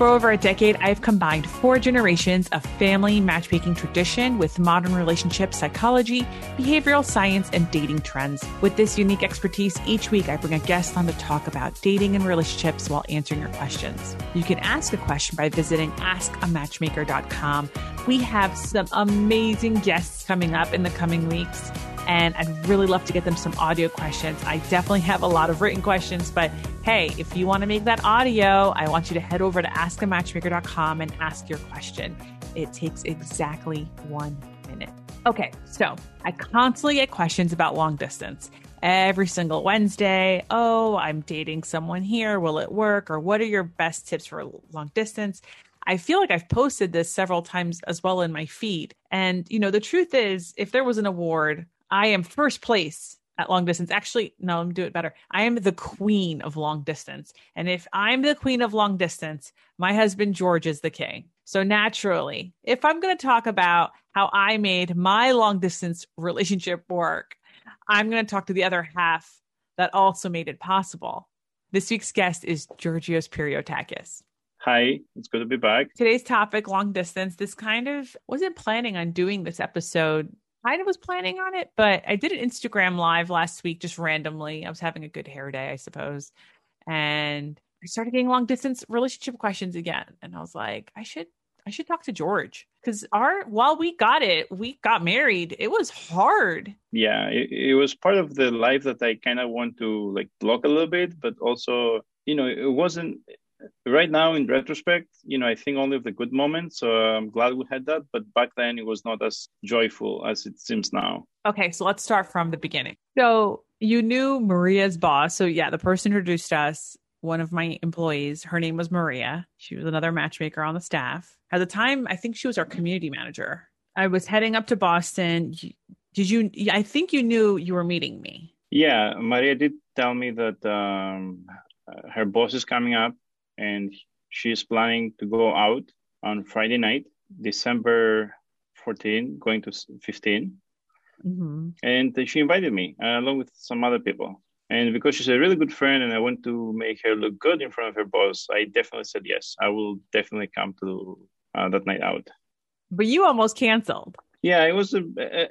For over a decade, I've combined four generations of family matchmaking tradition with modern relationship psychology, behavioral science, and dating trends. With this unique expertise, each week I bring a guest on to talk about dating and relationships while answering your questions. You can ask a question by visiting askamatchmaker.com. We have some amazing guests coming up in the coming weeks and I'd really love to get them some audio questions. I definitely have a lot of written questions, but hey, if you want to make that audio, I want you to head over to askamatchmaker.com and ask your question. It takes exactly one minute. Okay, so I constantly get questions about long distance. Every single Wednesday, oh, I'm dating someone here. Will it work? Or what are your best tips for long distance? I feel like I've posted this several times as well in my feed. And, you know, the truth is, if there was an award I am first place at long distance. Actually, no, me do it better. I am the queen of long distance. And if I'm the queen of long distance, my husband George is the king. So naturally, if I'm going to talk about how I made my long distance relationship work, I'm going to talk to the other half that also made it possible. This week's guest is Georgios Periotakis. Hi, it's good to be back. Today's topic, long distance. This kind of wasn't planning on doing this episode kind of was planning on it, but I did an Instagram live last week just randomly. I was having a good hair day, I suppose. And I started getting long distance relationship questions again. And I was like, I should I should talk to George because our while we got it, we got married. It was hard. Yeah, it, it was part of the life that I kind of want to like block a little bit, but also, you know, it wasn't right now in retrospect you know i think only of the good moments so i'm glad we had that but back then it was not as joyful as it seems now. Okay so let's start from the beginning. So you knew maria's boss. So yeah the person introduced us one of my employees. Her name was maria. She was another matchmaker on the staff. At the time i think she was our community manager. I was heading up to boston. Did you i think you knew you were meeting me. Yeah maria did tell me that um, her boss is coming up and she's planning to go out on Friday night, December 14, going to 15. Mm-hmm. And she invited me uh, along with some other people. And because she's a really good friend and I want to make her look good in front of her boss, I definitely said yes. I will definitely come to uh, that night out. But you almost canceled. Yeah, it was a,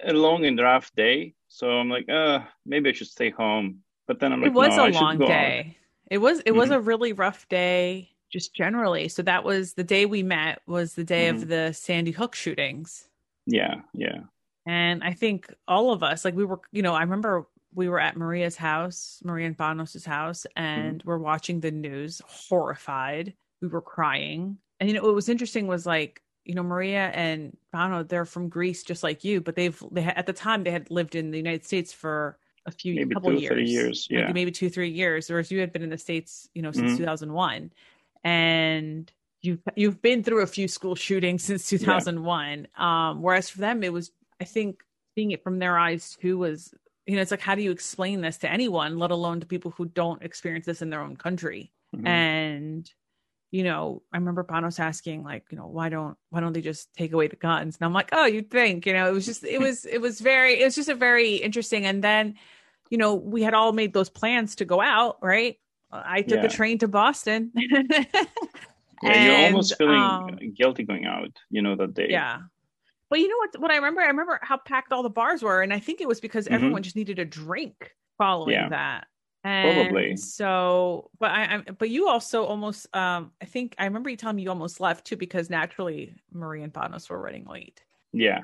a, long and rough day. So I'm like, uh, maybe I should stay home. But then I'm like, it was no, a long day. It was it mm-hmm. was a really rough day just generally. So that was the day we met was the day mm-hmm. of the Sandy Hook shootings. Yeah, yeah. And I think all of us, like we were, you know, I remember we were at Maria's house, Maria and Panos's house, and mm-hmm. we're watching the news, horrified. We were crying. And you know, what was interesting was like, you know, Maria and Pano, they're from Greece just like you, but they've they had, at the time they had lived in the United States for a few years, maybe couple two, years, three years, yeah, maybe, maybe two, three years, whereas you had been in the states, you know, since mm-hmm. 2001, and you've you've been through a few school shootings since 2001. Yeah. Um, whereas for them, it was, I think, seeing it from their eyes too was, you know, it's like how do you explain this to anyone, let alone to people who don't experience this in their own country? Mm-hmm. And you know, I remember Panos asking, like, you know, why don't why don't they just take away the guns? And I'm like, oh, you'd think, you know, it was just it was it was very it was just a very interesting. And then, you know, we had all made those plans to go out, right? I took yeah. a train to Boston. yeah, and, you're almost feeling um, guilty going out, you know, that day. Yeah. Well, you know what? What I remember, I remember how packed all the bars were, and I think it was because mm-hmm. everyone just needed a drink following yeah. that. And Probably. So, but I, I, but you also almost, um, I think I remember you telling me you almost left too because naturally Marie and Panos were running late. Yeah.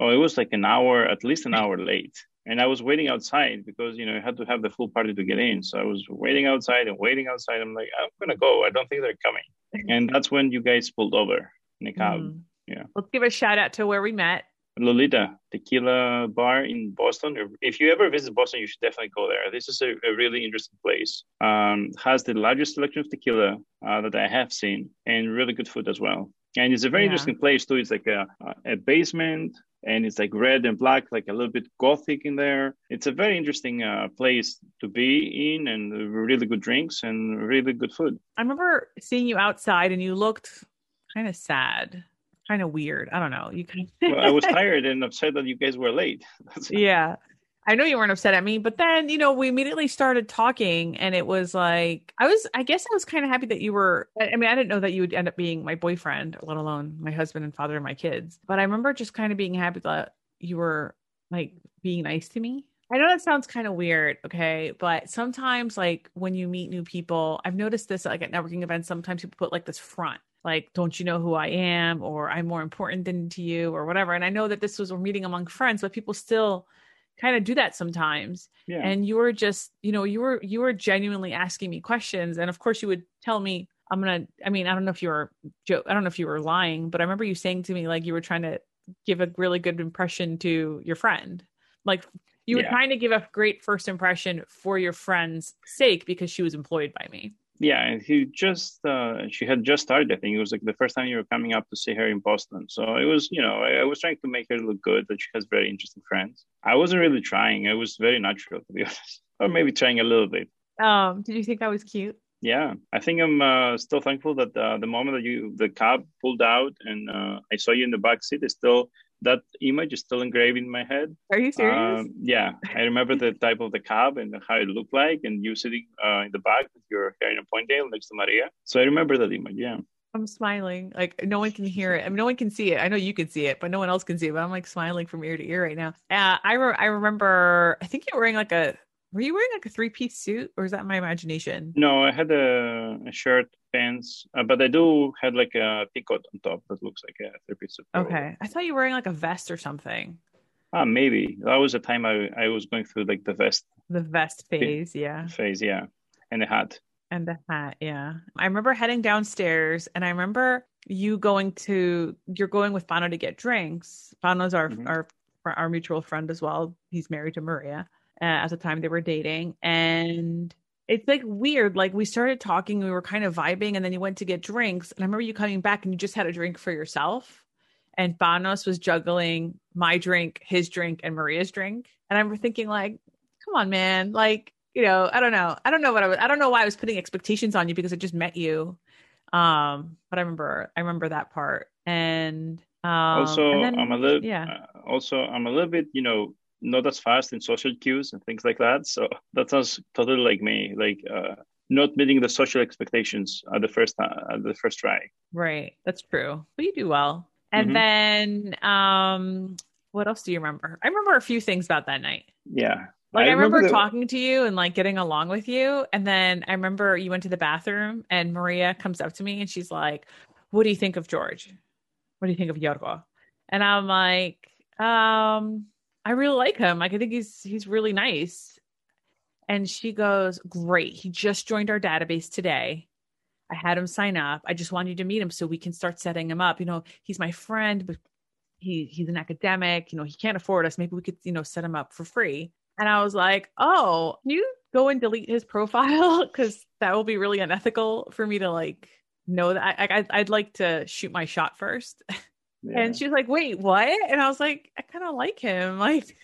Oh, it was like an hour, at least an hour late. And I was waiting outside because, you know, I had to have the full party to get in. So I was waiting outside and waiting outside. I'm like, I'm going to go. I don't think they're coming. and that's when you guys pulled over in a cab. Mm. Yeah. Let's give a shout out to where we met Lolita Tequila Bar in Boston. If you ever visit Boston, you should definitely go there. This is a, a really interesting place. Um, has the largest selection of tequila uh, that I have seen, and really good food as well. And it's a very yeah. interesting place too. It's like a, a basement, and it's like red and black, like a little bit gothic in there. It's a very interesting uh, place to be in, and really good drinks and really good food. I remember seeing you outside, and you looked kind of sad kind of weird. I don't know. You kind of... well, I was tired and upset that you guys were late. yeah. I know you weren't upset at me, but then, you know, we immediately started talking and it was like, I was, I guess I was kind of happy that you were, I mean, I didn't know that you would end up being my boyfriend, let alone my husband and father of my kids. But I remember just kind of being happy that you were like being nice to me. I know that sounds kind of weird, okay? But sometimes, like when you meet new people, I've noticed this like at networking events, sometimes people put like this front like don't you know who i am? or i'm more important than to you or whatever. And i know that this was a meeting among friends but people still kind of do that sometimes. Yeah. and you were just you know you were you were genuinely asking me questions. And of course you would tell me i'm gonna i mean i don't know if you were joke i don't know if you were lying but i remember you saying to me like you were trying to give a really good impression to your friend. Like you were yeah. trying to give a great first impression for your friend's sake because she was employed by me yeah, and he just uh, she had just started. I think it was like the first time you were coming up to see her in Boston. So it was, you know, I, I, was trying to make her look good. That she has very interesting friends. I wasn't really trying. I was very natural, to be honest, or maybe trying a little bit. Um, did you think that was cute? Yeah, I think I'm uh, still thankful that uh, the moment that you the cab pulled out and uh, I saw you in the back seat is still that image is still engraved in my head. Are you serious? Um, yeah, I remember the type of the cab and how it looked like, and you sitting uh, in the back with your hair in a ponytail next to Maria. So I remember that image. Yeah. I'm smiling. Like no one can hear it. I mean, no one can see it. I know you can see it, but no one else can see it. But I'm like smiling from ear to ear right now. Uh, I re- I remember. I think you were wearing like a. Were you wearing like a three piece suit, or is that my imagination? No, I had a, a shirt, pants, uh, but I do had like a peacoat on top that looks like a three piece. Of. Okay, I thought you were wearing like a vest or something. Ah, maybe that was the time I I was going through like the vest. The vest phase, yeah. Phase, yeah, and the hat. And the hat, yeah. I remember heading downstairs, and I remember you going to you're going with Pano to get drinks. Pano's our mm-hmm. our our mutual friend as well. He's married to Maria. Uh, at the time they were dating, and it's like weird. Like we started talking, we were kind of vibing, and then you went to get drinks. And I remember you coming back and you just had a drink for yourself. And Panos was juggling my drink, his drink, and Maria's drink. And I'm thinking, like, come on, man. Like, you know, I don't know. I don't know what I was I don't know why I was putting expectations on you because I just met you. Um, but I remember I remember that part. And um also and then, I'm a little yeah. Uh, also I'm a little bit, you know, not as fast in social cues and things like that. So that sounds totally like me, like uh, not meeting the social expectations at the first time, at the first try. Right, that's true. But you do well. And mm-hmm. then, um, what else do you remember? I remember a few things about that night. Yeah. Like I, I remember, remember talking to you and like getting along with you. And then I remember you went to the bathroom and Maria comes up to me and she's like, What do you think of George? What do you think of Yorgo? And I'm like, um, I really like him. I think he's he's really nice. And she goes, Great. He just joined our database today. I had him sign up. I just wanted you to meet him so we can start setting him up. You know, he's my friend, but he he's an academic. You know, he can't afford us. Maybe we could, you know, set him up for free. And I was like, Oh, you go and delete his profile? Because that will be really unethical for me to like know that I, I I'd like to shoot my shot first. Yeah. And she's like, wait, what? And I was like, I kind of like him. Like,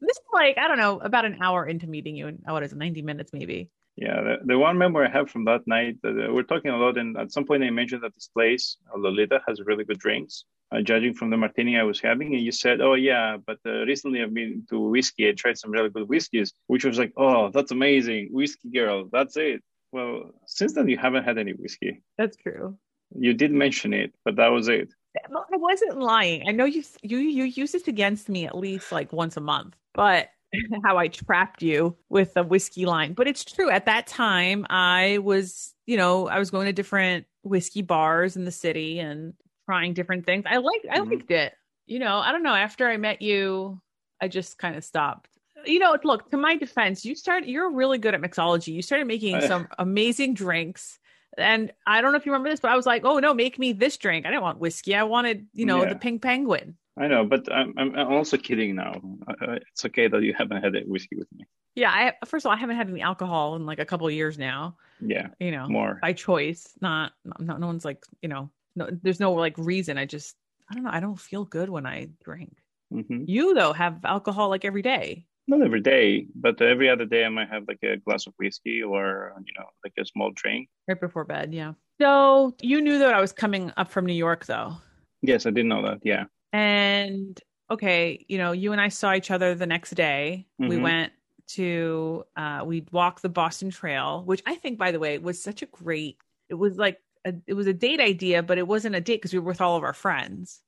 this is like, I don't know, about an hour into meeting you. And oh, what is it, 90 minutes maybe? Yeah, the, the one memory I have from that night, uh, we're talking a lot, and at some point I mentioned that this place, uh, Lolita, has really good drinks. Uh, judging from the martini I was having, and you said, "Oh yeah, but uh, recently I've been to whiskey. I tried some really good whiskeys," which was like, "Oh, that's amazing, whiskey girl. That's it." Well, since then you haven't had any whiskey. That's true. You did mention it, but that was it. I wasn't lying. I know you you you use this against me at least like once a month, but how I trapped you with the whiskey line. But it's true. At that time, I was, you know, I was going to different whiskey bars in the city and trying different things. I liked I mm-hmm. liked it. You know, I don't know. After I met you, I just kind of stopped. You know, look, to my defense, you started you're really good at mixology. You started making some amazing drinks and I don't know if you remember this, but I was like, oh no, make me this drink. I didn't want whiskey. I wanted, you know, yeah. the pink penguin. I know, but I'm I'm also kidding now. Uh, it's okay that you haven't had a whiskey with me. Yeah, I first of all, I haven't had any alcohol in like a couple of years now. Yeah, You know, more. by choice, not not no one's like you know, no, there's no like reason. I just I don't know. I don't feel good when I drink. hmm You though have alcohol like every day. Not every day, but every other day I might have like a glass of whiskey or you know like a small drink. Right before bed, yeah. So you knew that I was coming up from New York though. Yes, I didn't know that. Yeah. And okay, you know, you and I saw each other the next day. We Mhm. went to uh we walked the Boston Trail, which I think by the way was such a great it was like a, it was a date idea, but it wasn't a date because we were with all of our friends.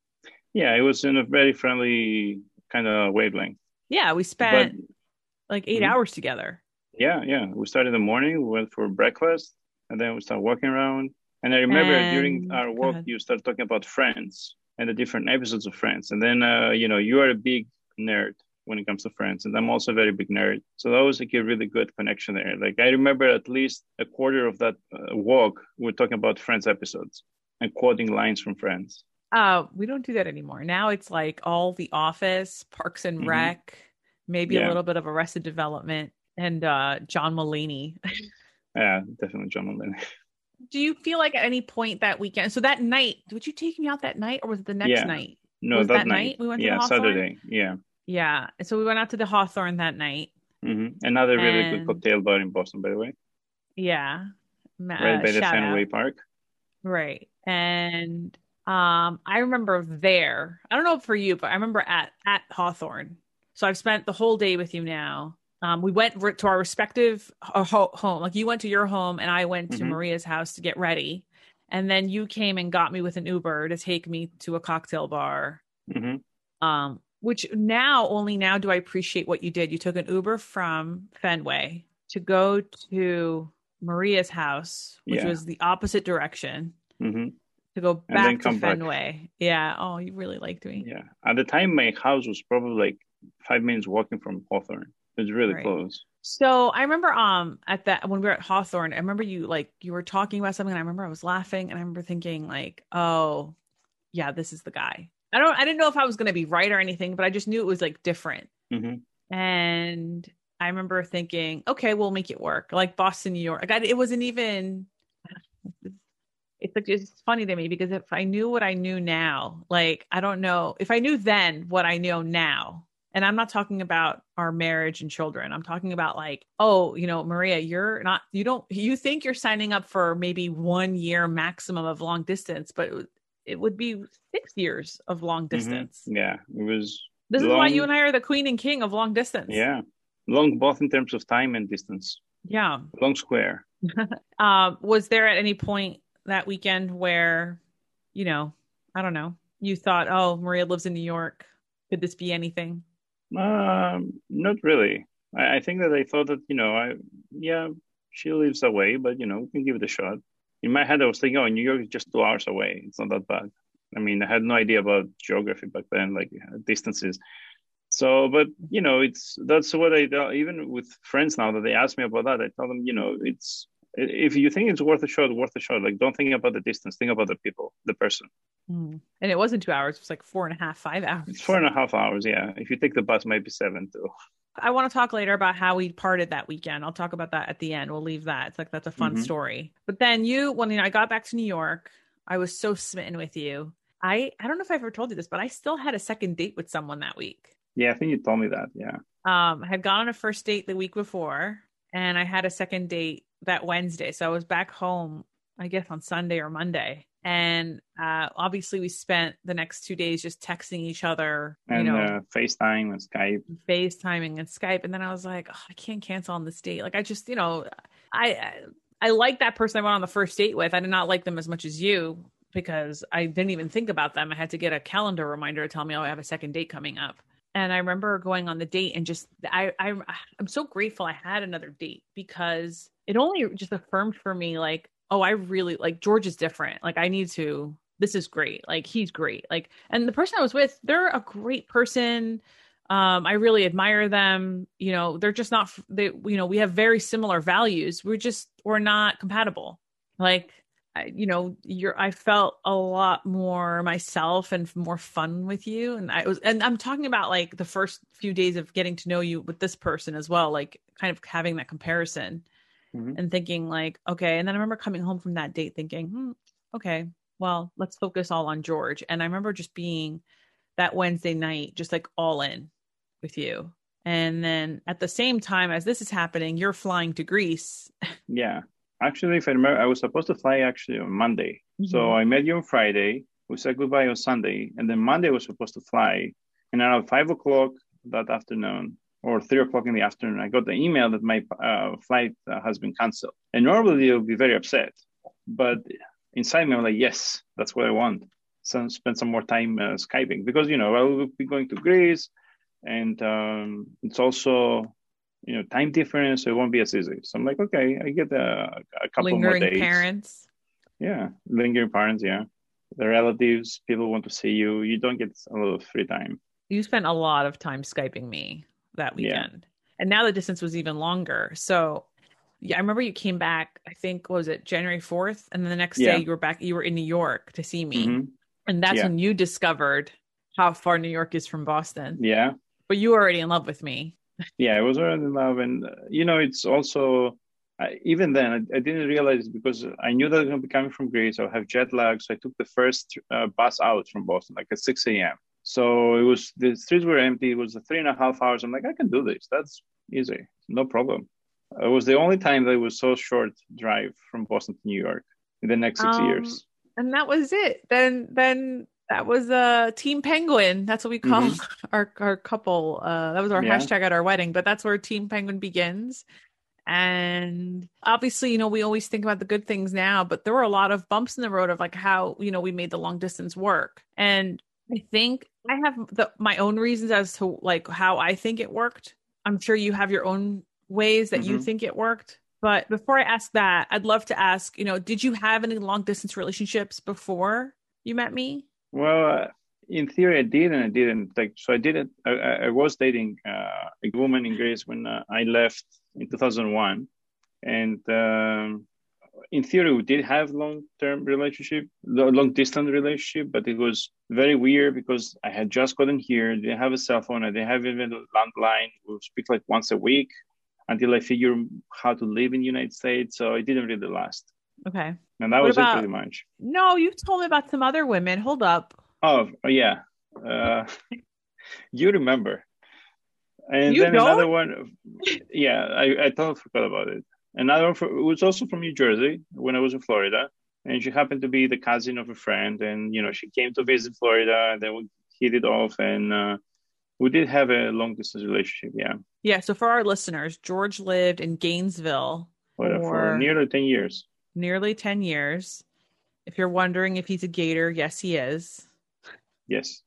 Yeah, it was in a very friendly kind of wavelength. Yeah, we But spent like 8 Mhm. hours together. yeah, yeah, we started in the morning, we went for breakfast, and then we started walking around. And I remember during our walk, you started talking about Friends and the different episodes of Friends. And then, uh, you know, you are a big nerd when it comes to Friends, and I'm also a very big nerd. So that was like a really good connection there. Like I remember at least a quarter of that uh, walk, we we're talking about Friends episodes and quoting lines from Friends. Uh, we don't do that anymore. Now it's like all The Office, Parks and Mhm. Rec, maybe a little bit of Arrested Development, and uh, John Mulaney. Yeah, definitely John Mulaney. Do you feel like at any point that weekend? So that night, would you take me out that night, or was it the next Yeah. night? No, Was that, that night we went to yeah, the Saturday. Yeah. Yeah. So we went out to the Hawthorne that night. hmm Another really good cocktail bar in Boston, by the way, Yeah. Right uh, by the Fenway. Park. Right. And um, I remember there. I don't know for you, but I remember at at Hawthorne. So I've spent the whole day with you now. Um, we went re- to our respective ho- home. Like you went to your home, and I went to Mhm. Maria's house to get ready. And then you came and got me with an Uber to take me to a cocktail bar. hmm um which now only now do i appreciate what you did you took an uber from fenway to go to maria's house which Yeah. was the opposite direction hmm to go back to come back. fenway yeah oh you really liked me Yeah. At the time, my house was probably like five minutes walking from Hawthorne. It was really Right. close. so i remember um at that when we were at hawthorne i remember you like you were talking about something and i remember i was laughing and i remember thinking like oh yeah this is the guy i don't i didn't know if i was going to be right or anything but i just knew it was like different hmm and I remember thinking, okay, we'll make it work. Like Boston, New York. Like I, it wasn't even. It's like it's funny to me because if I knew what I knew now, like I don't know if I knew then what I know now, and I'm not talking about our marriage and children. I'm talking about like, oh, you know, Maria, you're not, you don't, you think you're signing up for maybe one year maximum of long distance, but it would, be six years of long distance. Yeah. It was, This is why you and I are the queen and king of long distance. yeah, long both in terms of time and distance. Yeah. Long square. Um, was there at any point that weekend where, you know, I don't know, you thought, oh, Maria lives in New York. Could this be anything? Um, not really. I, I think that I thought that, you know, I, yeah, she lives away, but, you know, we can give it a shot. In my head, I was thinking, oh, New York is just two hours away. It's not that bad. I mean, I had no idea about geography back then, like uh, distances. So, but you know, it's that's what I do- even with friends now that they ask me about that, I tell them, you know, it's if you think it's worth a shot, worth a shot. Like, don't think about the distance, think about the people, the person. And it wasn't two hours. It was like four and a half, five hours. It's four and a half hours, yeah. If you take the bus, maybe seven too. I want to talk later about how we parted that weekend. I'll talk about that at the end. We'll leave that. It's like that's a fun Mhm. story. But then you, when you know, I got back to New York, I was so smitten with you. I I don't know if I ever told you this, but I still had a second date with someone that week. Yeah, I think you told me that. Yeah. Um, I had gone on a first date the week before, and I had a second date that Wednesday. So I was back home, I guess, on Sunday or Monday. And uh, obviously, we spent the next two days just texting each other, you And know, uh, FaceTime and Skype. FaceTiming and Skype. And then I was like, oh, I can't cancel on this date. Like, I just, you know, I I, I like that person I went on the first date with. I did not like them as much as you because I didn't even think about them. I had to get a calendar reminder to tell me, oh, I have a second date coming up. And I remember going on the date and just I I I'm so grateful I had another date because it only just affirmed for me like, oh, I really like George is different. Like I need to this is great. Like he's great. Like and the person I was with, they're a great person. Um I really admire them. You know, they're just not they you know, we have very similar values. We're just we're not compatible. Like you know, you're, I felt a lot more myself and more fun with you. And I was, and I'm talking about like the first few days of getting to know you with this person as well, like kind of having that comparison mm-hmm. and thinking like, okay. And then I remember coming home from that date thinking, hmm, okay, well, let's focus all on George. And I remember just being that Wednesday night, just like all in with you. And then at the same time as this is happening, you're flying to Greece. Yeah. Actually, if I remember, I was supposed to fly actually on Monday. Mm-hmm. So I met you on Friday. We said goodbye on Sunday. And then Monday I was supposed to fly. And around five o'clock that afternoon or three o'clock in the afternoon, I got the email that my uh, flight uh, has been canceled. And normally I'll be very upset. But inside me, I'm like, yes, that's what I want. So spend some more time uh, Skyping because, you know, I will be going to Greece and um, it's also you know time difference so it won't be as easy. So i'm like okay i get a, a couple lingering more days. parents. Yeah lingering parents yeah. The relatives people want to see you. You don't get a lot of free time. You spent a lot of time skyping me that weekend yeah. and now the distance was even longer so yeah i remember you came back i think was it january 4th and then the next yeah. day you were back you were in new york to see me mm-hmm. and that's yeah. when you discovered how far new york is from boston yeah but you were already in love with me. yeah, I was already in love, and uh, you know, it's also I, even then I, I, didn't realize because I knew that I was going to be coming from Greece. I have jet lag, so I took the first uh, bus out from Boston, like at six a.m. So it was the streets were empty. It was three and a half hours. I'm like, I can do this. That's easy, no problem. It was the only time that it was so short drive from Boston to New York in the next six um, years. And that was it. Then then that was uh Team Penguin. That's what we call mm-hmm. our our couple. Uh that was our yeah. hashtag at our wedding, but that's where Team Penguin begins. And obviously, you know, we always think about the good things now, but there were a lot of bumps in the road of like how, you know, we made the long distance work. And I think I have the my own reasons as to like how I think it worked. I'm sure you have your own ways that mm-hmm. you think it worked. But before I ask that, I'd love to ask, you know, did you have any long distance relationships before you met me? Well, uh, in theory, I did and I didn't. Like, so I didn't. I, I was dating uh, a woman in Greece when uh, I left in 2001, and um, in theory, we did have long-term relationship, long-distance relationship, but it was very weird because I had just gotten here. Didn't have a cell phone. I didn't have even a landline. We speak like once a week until I figure how to live in the United States. So it didn't really last. Okay. And that what was about, it pretty much. No, you told me about some other women. Hold up. Oh, yeah. Uh, you remember. And you then don't? another one. Yeah, I, I totally forgot about it. Another one for, was also from New Jersey when I was in Florida. And she happened to be the cousin of a friend. And, you know, she came to visit Florida and then we hit it off. And uh, we did have a long distance relationship. Yeah. Yeah. So for our listeners, George lived in Gainesville for, for nearly 10 years nearly 10 years. If you're wondering if he's a Gator, yes, he is. Yes,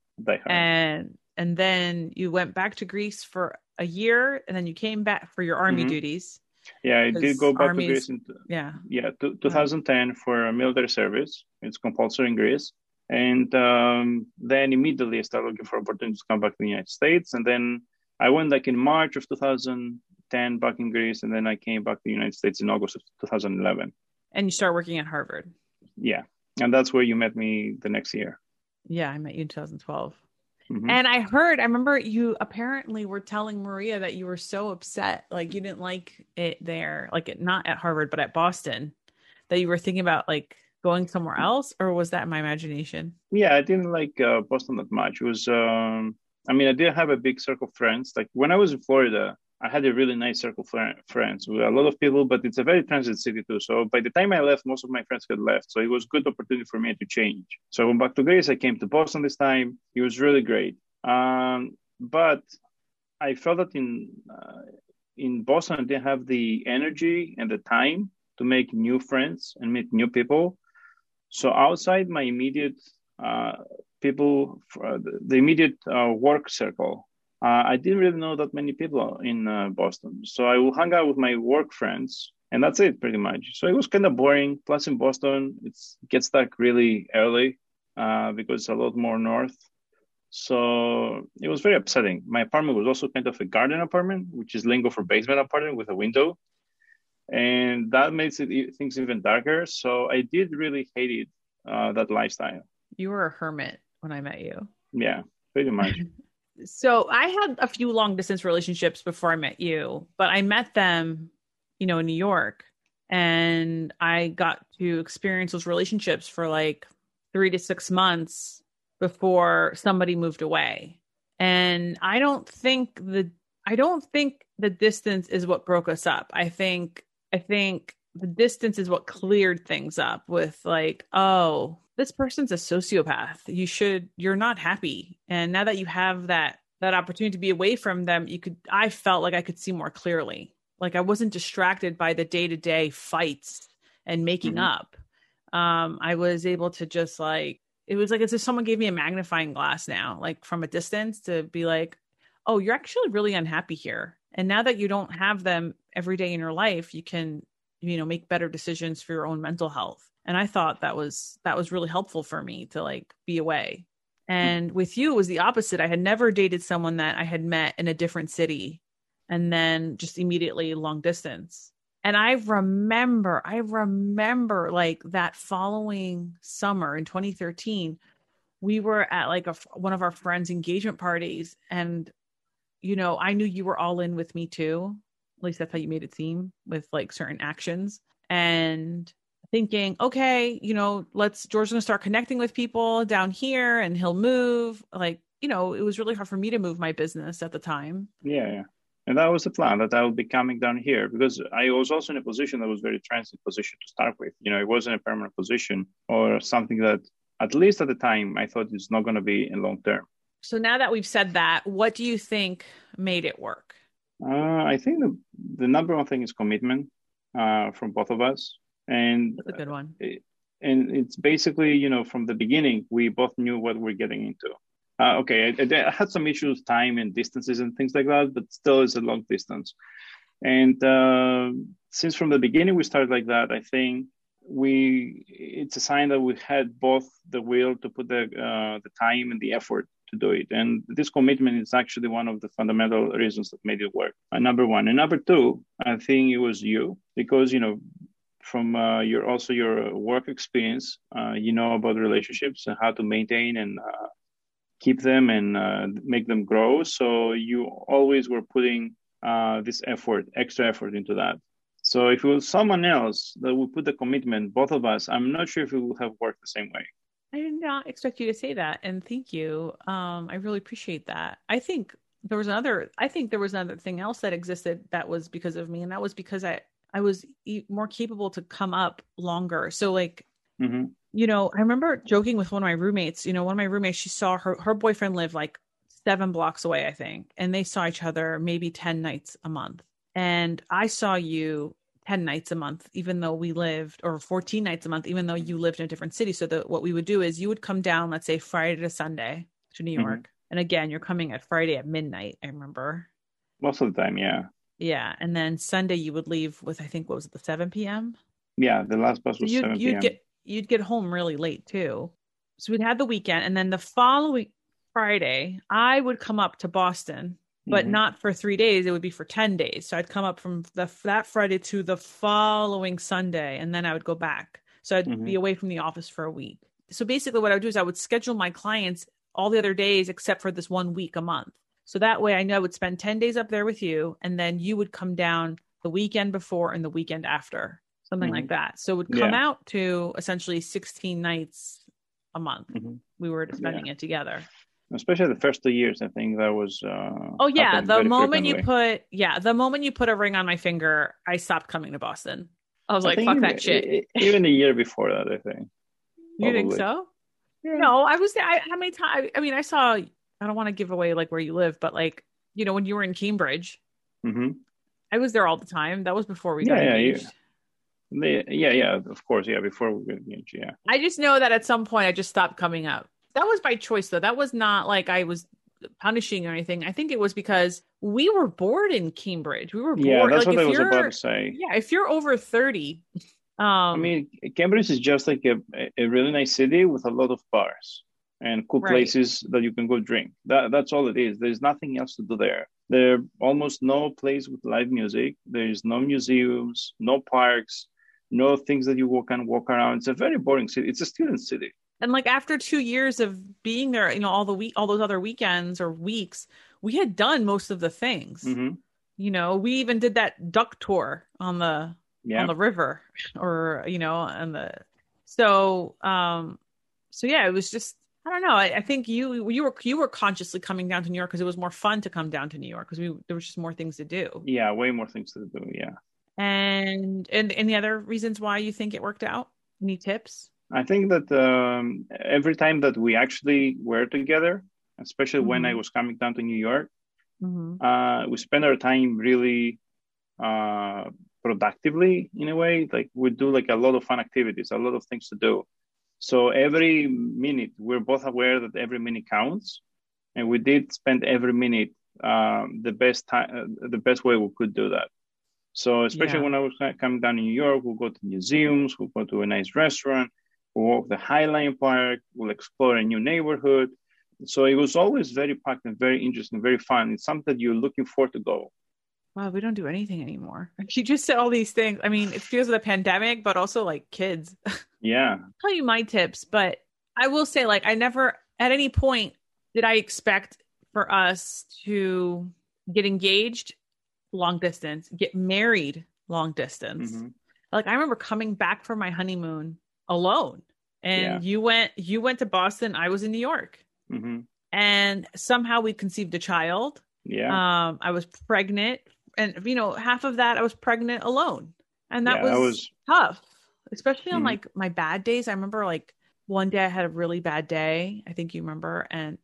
And and then you went back to Greece for a year, and then you came back for your army mm-hmm. duties. Yeah, I did go back to Greece. In, yeah, yeah, 2010 for military service. It's compulsory in Greece, and um, then immediately I started looking for opportunities to come back to the United States. And then I went like in March of 2010 back in Greece, and then I came back to the United States in August of 2011 and you start working at Harvard. Yeah. And that's where you met me the next year. Yeah, I met you in 2012. Mm-hmm. And I heard, I remember you apparently were telling Maria that you were so upset, like you didn't like it there, like it, not at Harvard, but at Boston, that you were thinking about like going somewhere else, or was that my imagination? Yeah, I didn't like uh, Boston that much. It was, um, I mean, I didn't have a big circle of friends. Like when I was in Florida, I had a really nice circle of friends with a lot of people, but it's a very transit city too. So by the time I left, most of my friends had left. So it was a good opportunity for me to change. So I went back to Greece. I came to Boston this time. It was really great. Um, but I felt that in uh, in Boston, I didn't have the energy and the time to make new friends and meet new people. So outside my immediate uh, people, uh, the immediate uh, work circle, uh, I didn't really know that many people in uh, Boston. So I would hang out with my work friends, and that's it pretty much. So it was kind of boring. Plus, in Boston, it gets dark really early uh, because it's a lot more north. So it was very upsetting. My apartment was also kind of a garden apartment, which is lingo for basement apartment with a window. and that makes it things even darker. So I did really hate it uh, that lifestyle. You were a hermit when I met you. Yeah, pretty much. so I had a few long distance relationships before I met you, but I met them, you know, in New York, and I got to experience those relationships for like three to six months before somebody moved away. And I don't think the I don't think the distance is what broke us up. I think I think the distance is what cleared things up with like, oh, this person's a sociopath. You should you're not happy. And now that you have that that opportunity to be away from them, you could I felt like I could see more clearly. Like I wasn't distracted by the day-to-day fights and making mm-hmm. up. Um I was able to just like it was like as if someone gave me a magnifying glass now, like from a distance to be like, oh, you're actually really unhappy here. And now that you don't have them every day in your life, you can, you know, make better decisions for your own mental health. And I thought that was that was really helpful for me to like be away. Hmm. And with you it was the opposite. I had never dated someone that I had met in a different city and then just immediately long distance. And I remember, I remember like that following summer in 2013, we were at like a, one of our friends' engagement parties. And, you know, I knew you were all in with me too. At least that's how you made it seem with like certain actions. And thinking, okay, you know, let's, George's going to start connecting with people down here and he'll move. Like, you know, it was really hard for me to move my business at the time. Yeah. yeah and that was the plan that I would be coming down here because I was also in a position that was very transit position to start with. You know, it wasn't a permanent position or something that, at least at the time, I thought it's not going to be in long term. So now that we've said that, what do you think made it work? Uh, I think the, the number one thing is commitment uh, from both of us, and That's a good one. It, and it's basically, you know, from the beginning, we both knew what we're getting into. Uh, okay, I, I, had some issues, time and distances and things like that, but still it's a long distance. And uh, since from the beginning we started like that, I think we it's a sign that we had both the will to put the uh, the time and the effort to do it. And this commitment is actually one of the fundamental reasons that made it work. Uh, number one, and number two, I think it was you because you know from uh, your also your work experience, uh, you know about relationships and how to maintain and uh, keep them and uh, make them grow. So you always were putting uh, this effort, extra effort into that. So if it was someone else that would put the commitment, both of us, I'm not sure if it would have worked the same way. I did not expect you to say that, and thank you. Um, I really appreciate that. I think there was another. I think there was another thing else that existed that was because of me, and that was because I I was more capable to come up longer. So like mm-hmm you know, I remember joking with one of my roommates. You know, one of my roommates, she saw her her boyfriend live like seven blocks away, I think, and they saw each other maybe ten nights a month. And I saw you 10 nights a month even though we lived or 14 nights a month even though you lived in a different city so that what we would do is you would come down let's say friday to sunday to new mm-hmm. york mm-hmm. and again you're coming at friday at midnight i remember most of the time yeah yeah and then sunday you would leave with i think what was it the 7 p.m yeah the last bus was you'd, 7 you'd p.m. get you'd get home really late too. So we'd have the weekend, and then the following Friday, I would come up to Boston, but mm-hmm. not for three days. It would be for ten days. So I'd come up from the that Friday to the following Sunday, and then I would go back. So I'd mm-hmm. be away from the office for a week. So basically, what I would do is I would schedule my clients all the other days except for this one week a month. So that way, I knew I would spend ten days up there with you, and then you would come down the weekend before and the weekend after something mm-hmm. like that. So it would come yeah. out to essentially 16 nights a month. Mm-hmm. We were spending yeah. it together. Especially the first two years, I think that was. Uh, oh yeah, the moment you put yeah, the moment you put a ring on my finger, I stopped coming to Boston. I was I like, fuck even, that shit. Even a year before that, I think. You think so? Yeah. No, I was there. I, how many times? I mean, I saw. I don't want to give away like where you live, but like you know, when you were in Cambridge, mm-hmm. I was there all the time. That was before we got yeah, engaged. Yeah, they, yeah, yeah, of course, yeah. Before we got engaged, yeah. I just know that at some point I just stopped coming up. That was by choice, though. That was not like I was punishing or anything. I think it was because we were bored in Cambridge. We were bored. Yeah, that's like, what I was about to say. Yeah, if you're over thirty, um, I mean, Cambridge is just like a, a really nice city with a lot of bars and cool right. places that you can go drink. That that's all it is. There's nothing else to do there There are almost no place with live music. There is no museums, no parks, no things that you can walk around. It's a very boring city. It's a student city. And like after two years of being there, you know, all the week, all those other weekends or weeks, we had done most of the things. Mm-hmm. You know, we even did that duck tour on the Yeah. on the river, or you know, on the so um, so yeah, it was just I don't know. I, I think you you were you were consciously coming down to New York because it was more fun to come down to New York because we there was just more things to do. yeah, way more things to do. Yeah. And and any other reasons why you think it worked out? Any tips? I think that um, every time that we actually were together, especially when I Mhm. was coming down to New York, Mm-hmm. uh, we spend our time really uh, productively in a way. Like we do like a lot of fun activities, a lot of things to do. So every minute, we're both aware that every minute counts, and we did spend every minute um, the best time, uh, the best way we could do that. So especially Yeah. when I was coming down in New York, we'll go to museums, we'll go to a nice restaurant, we'll walk the Highline Park, we'll explore a new neighborhood. So it was always very packed and very interesting, very fun. It's something that you're looking forward to go. Wow, we don't do anything anymore. She just said all these things. I mean, it's because of the pandemic, but also like kids. Yeah. tell you my tips, but I will say, like, I never at any point did I expect for us to get engaged long distance, get married long distance. Mhm. Like, I remember coming back from my honeymoon alone, and Yeah. you went you went to Boston. I was in New York, hmm and somehow we conceived a child. Yeah. Um, I was pregnant, and you know, half of that I was pregnant alone, and that Yeah, was, was- tough, especially on Mhm. like my bad days. I remember like one day I had a really bad day. I think you remember, and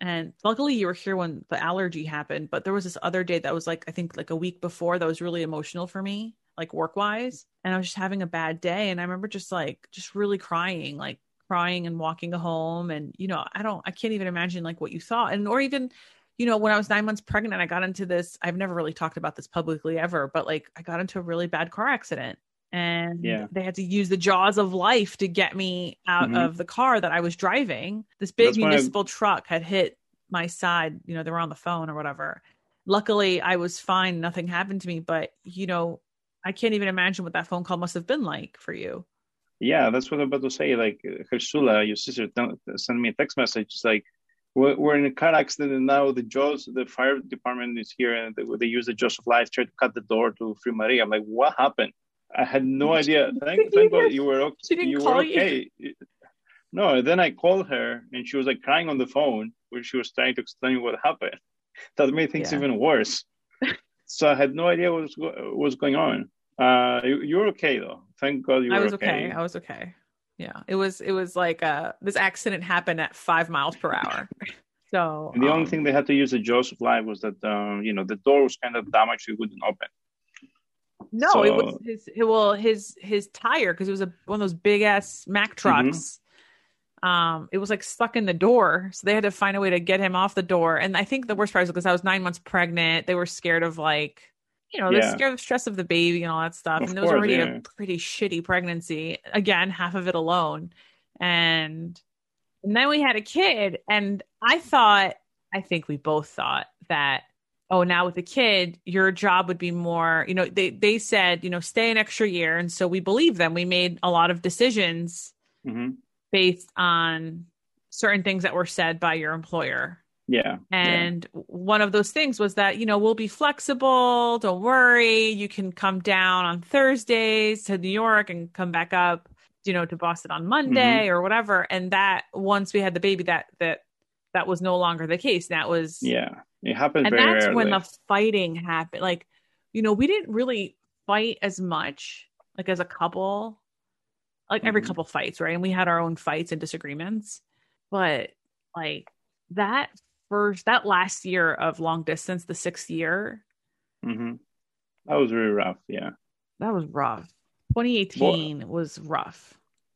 and luckily you were here when the allergy happened. But there was this other day that was like I think like a week before that was really emotional for me, like work wise, and I was just having a bad day, and I remember just like just really crying, like crying and walking home and you know i don't i can't even imagine like what you thought and or even you know when i was nine months pregnant i got into this i've never really talked about this publicly ever but like i got into a really bad car accident and Yeah. they had to use the jaws of life to get me out Mhm. of the car that i was driving this big That's municipal truck had hit my side you know they were on the phone or whatever luckily i was fine nothing happened to me but you know i can't even imagine what that phone call must have been like for you Yeah, that's what I'm about to say. Like Hersula, your sister, sent me a text message. It's like we're, we're in a car accident, and now the jaws, the fire department is here, and they, they use the jaws of life, try to cut the door to free Maria. I'm like, what happened? I had no idea. Thank, thank God you were okay. She didn't you call were you? okay. No, then I called her, and she was like crying on the phone, where she was trying to explain what happened. That made things Yeah. even worse. so I had no idea what was, what was going on. Uh, you, you were okay though. Thank God you were I was okay. I was okay. Yeah. It was it was like uh this accident happened at five miles per hour. So And the only um, thing they had to use the jaws of life was that um, you know the door was kind of damaged; it wouldn't open. no, it was so- his well his his tire because it was a one of those big ass Mack trucks. Um, it was like stuck in the door, so they had to find a way to get him off the door. And I think the worst part is because I was nine months pregnant, they were scared of like, you know, they're Yeah. scared stress of the baby and all that stuff. Of and it was course, already yeah. a pretty shitty pregnancy. Again, half of it alone, and and then we had a kid, and I thought, I think we both thought that. Oh, now with a kid, your job would be more, you know, they they said, you know, stay an extra year. And so we believed them. We made a lot of decisions hmm based on certain things that were said by your employer. Yeah, And one of those things was that, you know, we'll be flexible. Don't worry. You can come down on Thursdays to New York and come back up, you know, to Boston on Monday or whatever. And that once we had the baby, that, that, that was no longer the case. That was, yeah, it happened and that's rarely. when the fighting happened. Like, you know, we didn't really fight as much, like as a couple. Like every Mhm. couple fights, right? And we had our own fights and disagreements, but like that first, that last year of long distance, the sixth year, hmm That was really rough. Yeah, that was rough. 2018 was rough.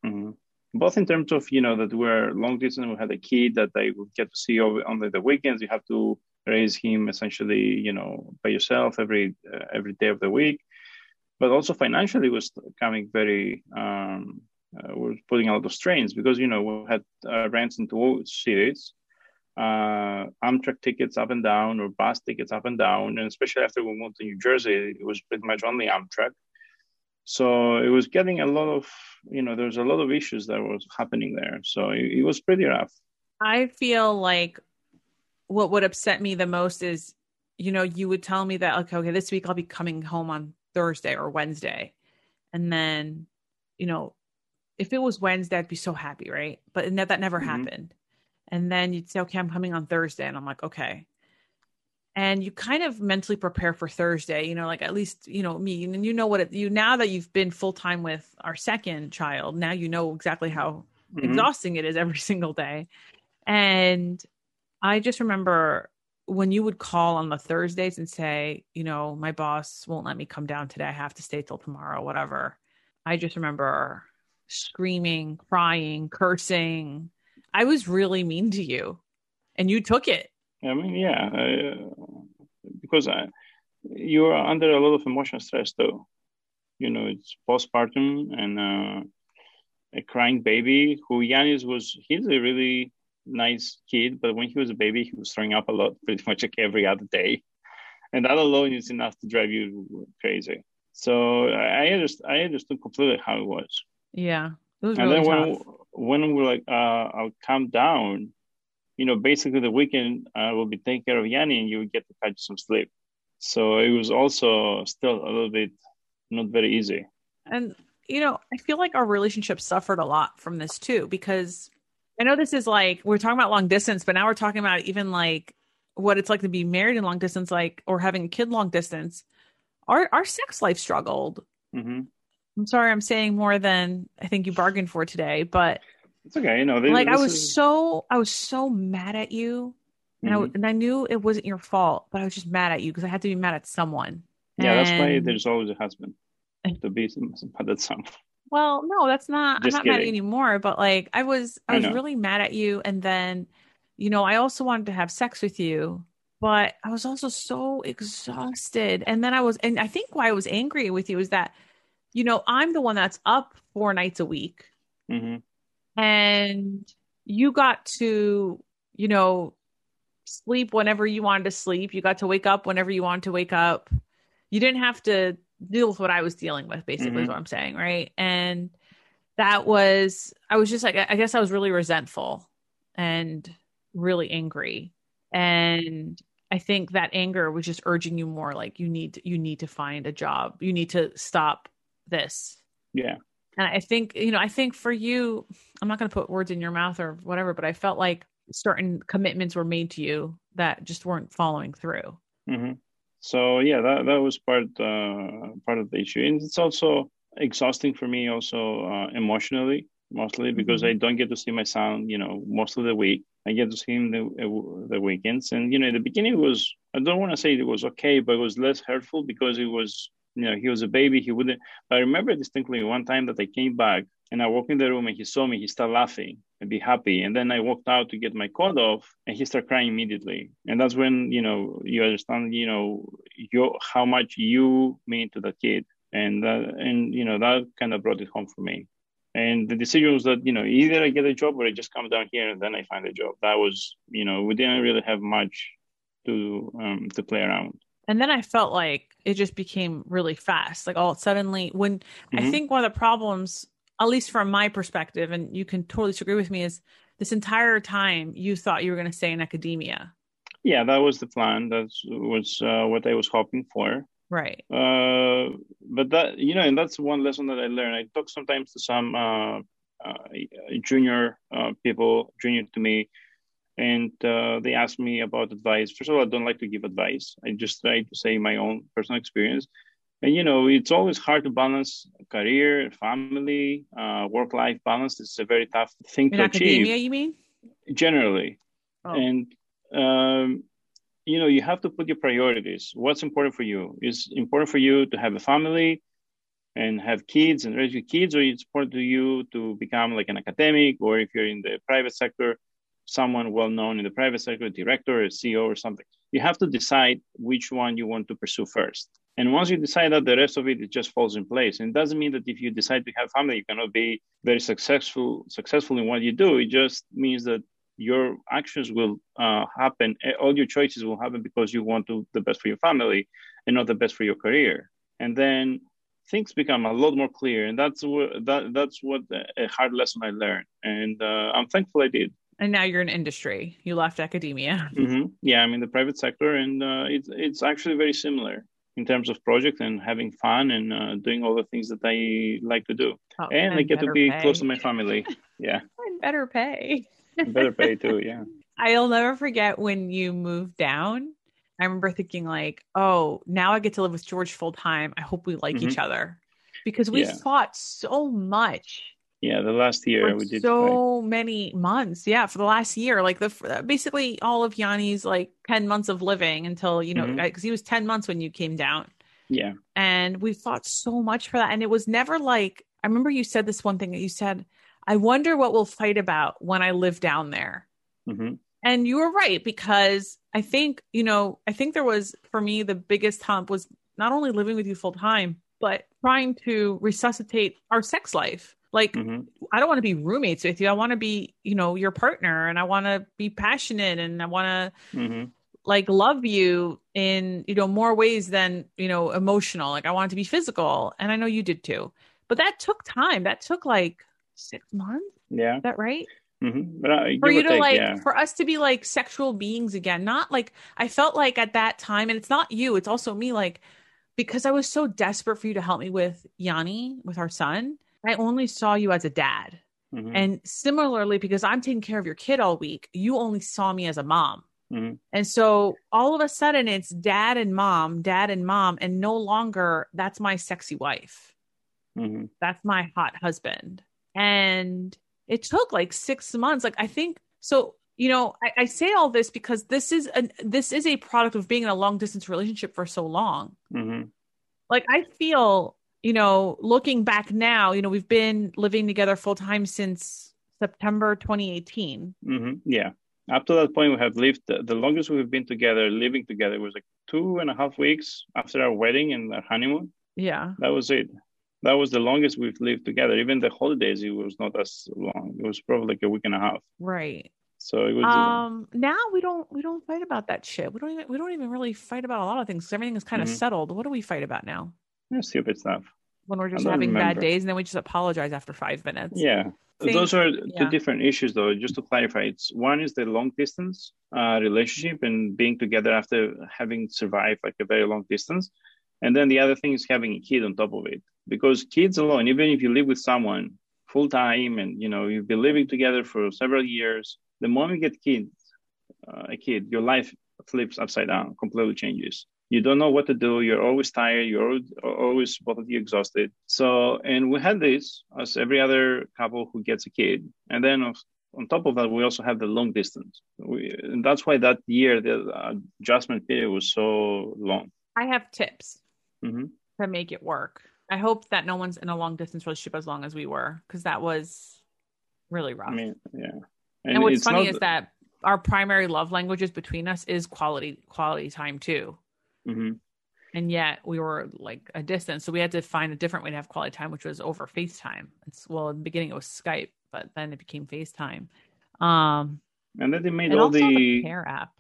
hmm both in terms of you know that we're long distance, we had a kid that I would get to see over on the, weekends. You have to raise him essentially, you know, by yourself every uh, every day of the week. But also financially was coming very um, uh, was putting a lot of strains because you know we had uh, rents in two cities, uh, Amtrak tickets up and down or bus tickets up and down. And especially after we moved to New Jersey, it was pretty much only Amtrak. So it was getting a lot of, you know, there was a lot of issues that was happening there. So it, it was pretty rough. I feel like what would upset me the most is, you know, you would tell me that, okay, okay, this week I'll be coming home on Thursday or Wednesday. And then, you know, if it was Wednesday, I'd be so happy, right? But that never mm-hmm. happened. And then you'd say, okay, I'm coming on Thursday. And I'm like, okay. And you kind of mentally prepare for Thursday, you know, like at least, you know, me, and you know what it, you now that you've been full time with our second child, now you know exactly how mm-hmm. exhausting it is every single day. And I just remember when you would call on the Thursdays and say, you know, my boss won't let me come down today. I have to stay till tomorrow, whatever. I just remember screaming, crying, cursing. I was really mean to you and you took it. I mean, yeah, uh, because I, you are under a lot of emotional stress though. You know, it's postpartum and uh, a crying baby who Yanis was, he's a really nice kid, but when he was a baby, he was throwing up a lot, pretty much like every other day. And that alone is enough to drive you crazy. So I understood, I understood completely how it was. Yeah. And really then tough. when, when we're like, uh, I'll calm down, you know, basically the weekend I will be taking care of Yanni and you will get to catch some sleep. So it was also still a little bit not very easy. And, you know, I feel like our relationship suffered a lot from this too, because I know this is like, we're talking about long distance, but now we're talking about even like what it's like to be married in long distance, like, or having a kid long distance. Our, our sex life struggled. Mm-hmm. I'm sorry, I'm saying more than I think you bargained for today, but it's okay. You know, this, like I was is... so I was so mad at you, and, mm-hmm. I, and I knew it wasn't your fault, but I was just mad at you because I had to be mad at someone. Yeah, and... that's why there's always a husband to be mad at someone. Well, no, that's not. Just I'm not kidding. mad at you anymore. But like, I was, I was really mad at you, and then, you know, I also wanted to have sex with you, but I was also so exhausted. And then I was, and I think why I was angry with you is that you know, I'm the one that's up four nights a week. Mm-hmm. And you got to, you know, sleep whenever you wanted to sleep. You got to wake up whenever you wanted to wake up. You didn't have to deal with what I was dealing with, basically, mm-hmm. is what I'm saying. Right. And that was, I was just like, I guess I was really resentful and really angry. And I think that anger was just urging you more like you need you need to find a job. You need to stop this. Yeah. And I think, you know, I think for you, I'm not going to put words in your mouth or whatever, but I felt like certain commitments were made to you that just weren't following through. Mm-hmm. So yeah, that that was part uh, part of the issue, and it's also exhausting for me, also uh, emotionally, mostly because mm-hmm. I don't get to see my son, you know, most of the week. I get to see him the uh, the weekends, and you know, in the beginning it was I don't want to say it was okay, but it was less hurtful because it was you know, he was a baby. He wouldn't. But I remember distinctly one time that I came back and I walked in the room and he saw me. He started laughing and be happy. And then I walked out to get my coat off and he started crying immediately. And that's when you know you understand, you know, you how much you mean to the kid. And that, and you know that kind of brought it home for me. And the decision was that you know either I get a job or I just come down here and then I find a job. That was you know we didn't really have much to um, to play around and then I felt like it just became really fast. Like all suddenly, when mm-hmm. I think one of the problems, at least from my perspective, and you can totally disagree with me, is this entire time you thought you were going to stay in academia. Yeah, that was the plan. That was uh, what I was hoping for. Right. Uh, but that you know, and that's one lesson that I learned. I talk sometimes to some uh, uh junior uh, people, junior to me, and uh, they asked me about advice. First of all, I don't like to give advice. I just try to say my own personal experience. And you know, it's always hard to balance career, family, uh, work-life balance. It's a very tough thing In to academia, achieve. You mean? Generally, oh. and um, you know, you have to put your priorities. What's important for you? Is important for you to have a family and have kids and raise your kids, or it's important to you to become like an academic, or if you're in the private sector, someone well known in the private sector, director, a CEO, or something. You have to decide which one you want to pursue first. And once you decide that, the rest of it, it just falls in place. And it doesn't mean that if you decide to have family, you cannot be very successful successful in what you do. It just means that your actions will uh, happen. eh, All your choices will happen because you want to the best for your family and not the best for your career. And then things become a lot more clear. And that's what that that's what a hard lesson I learned. And uh, I'm thankful I did. And now you're in industry. You left academia. hmm Yeah, I'm in the private sector, and uh, it's it's actually very similar in terms of project and having fun and uh, doing all the things that I like to do. Oh, and I get to be pay. close to my family. Yeah, And better pay. better pay too. Yeah. I'll never forget when you moved down. I remember thinking like, "Oh, now I get to live with George full time. I hope we like each other." Because we Yeah. fought so much Yeah, the last year for we did. so many months. Yeah, for the last year, like the uh, basically all of Yanni's like 10 months of living until, you know, mm-hmm. uh, because he was 10 months when you came down. yeah, And we fought so much for that. And it was never like, I remember you said this one thing that you said, I wonder what we'll fight about when I live down there. hmm And you were right because I think, you know, I think there was for me the biggest hump was not only living with you full time, but trying to resuscitate our sex life. Like, hmm I don't want to be roommates with you. I want to be, you know, your partner and I want to be passionate and I want to hmm like love you in, you know, more ways than, you know, emotional. Like I want to be physical. And I know you did too. But that took time. That took like six months. Yeah. Is that right? hmm But uh, for you to take, like yeah. for us to be like sexual beings again not like i felt like at that time and it's not you it's also me like because i was so desperate for you to help me with yanni with our son i only saw you as a dad Mhm. and similarly because i'm taking care of your kid all week you only saw me as a mom Mhm. and so all of a sudden it's dad and mom dad and mom and no longer that's my sexy wife Mhm. that's my hot husband. And it took like six months. Like I think so, you know, I, I say all this because this is a this is a product of being in a long distance relationship for so long. Mhm. Like I feel, you know, looking back now, you know, we've been living together full time since September 2018. hmm Yeah. Up to that point, we have lived the, the longest we've been together, living together, was like two and a half weeks after our wedding and our honeymoon. Yeah. That was it. That was the longest we've lived together. Even the holidays, it was not as long. It was probably like a week and a half. Right. So it was. uh, Um now we don't we don't fight about that shit. We don't even we don't even really fight about a lot of things. everything is kind of Mhm. settled. What do we fight about now? yeah, stupid stuff. When we're just having bad days and then we just apologize after five minutes. Yeah. Think- Those are yeah. two different issues, though. Just to clarify, it's one is the long distance uh, relationship and being together after having survived like a very long distance, and then the other thing is having a kid on top of it. Because kids alone, even if you live with someone full time and you know you've been living together for several years, the moment you get kids, uh, a kid, your life flips upside down, completely changes. You don't know what to do. You're always tired. You're always, both of you exhausted. So, and we had this as every other couple who gets a kid. And then of- on top of that, we also have the long distance. We, and that's why that year, the adjustment period was so long. I have tips hmm to make it work. I hope that no one's in a long distance relationship as long as we were, because that was really rough. I mean, yeah. and, what's funny not- is that our primary love languages between us is quality quality time too. Mhm. And yet we were like a distance. So we had to find a different way to have quality time, which was over FaceTime. It's well in the beginning it was Skype, but then it became FaceTime. Um And then they made all the, the Care app.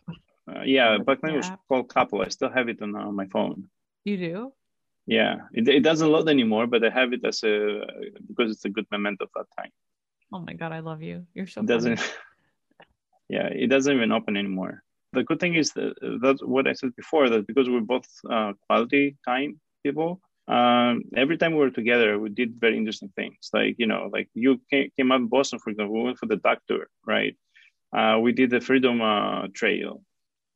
uh, yeah, back the then it was called Couple. I still have it on my phone. You do? Yeah, it, it doesn't load anymore, but I have it as a because it's a good memento of that time. Oh my god, I love you. You're so It doesn't. yeah, it doesn't even open anymore. The good thing is that that's what I said before that because we're both uh, quality time people. Um, every time we were together, we did very interesting things. Like you know, like you came, came up in Boston, for example. We went for the duck tour, right? Uh, we did the Freedom uh, Trail.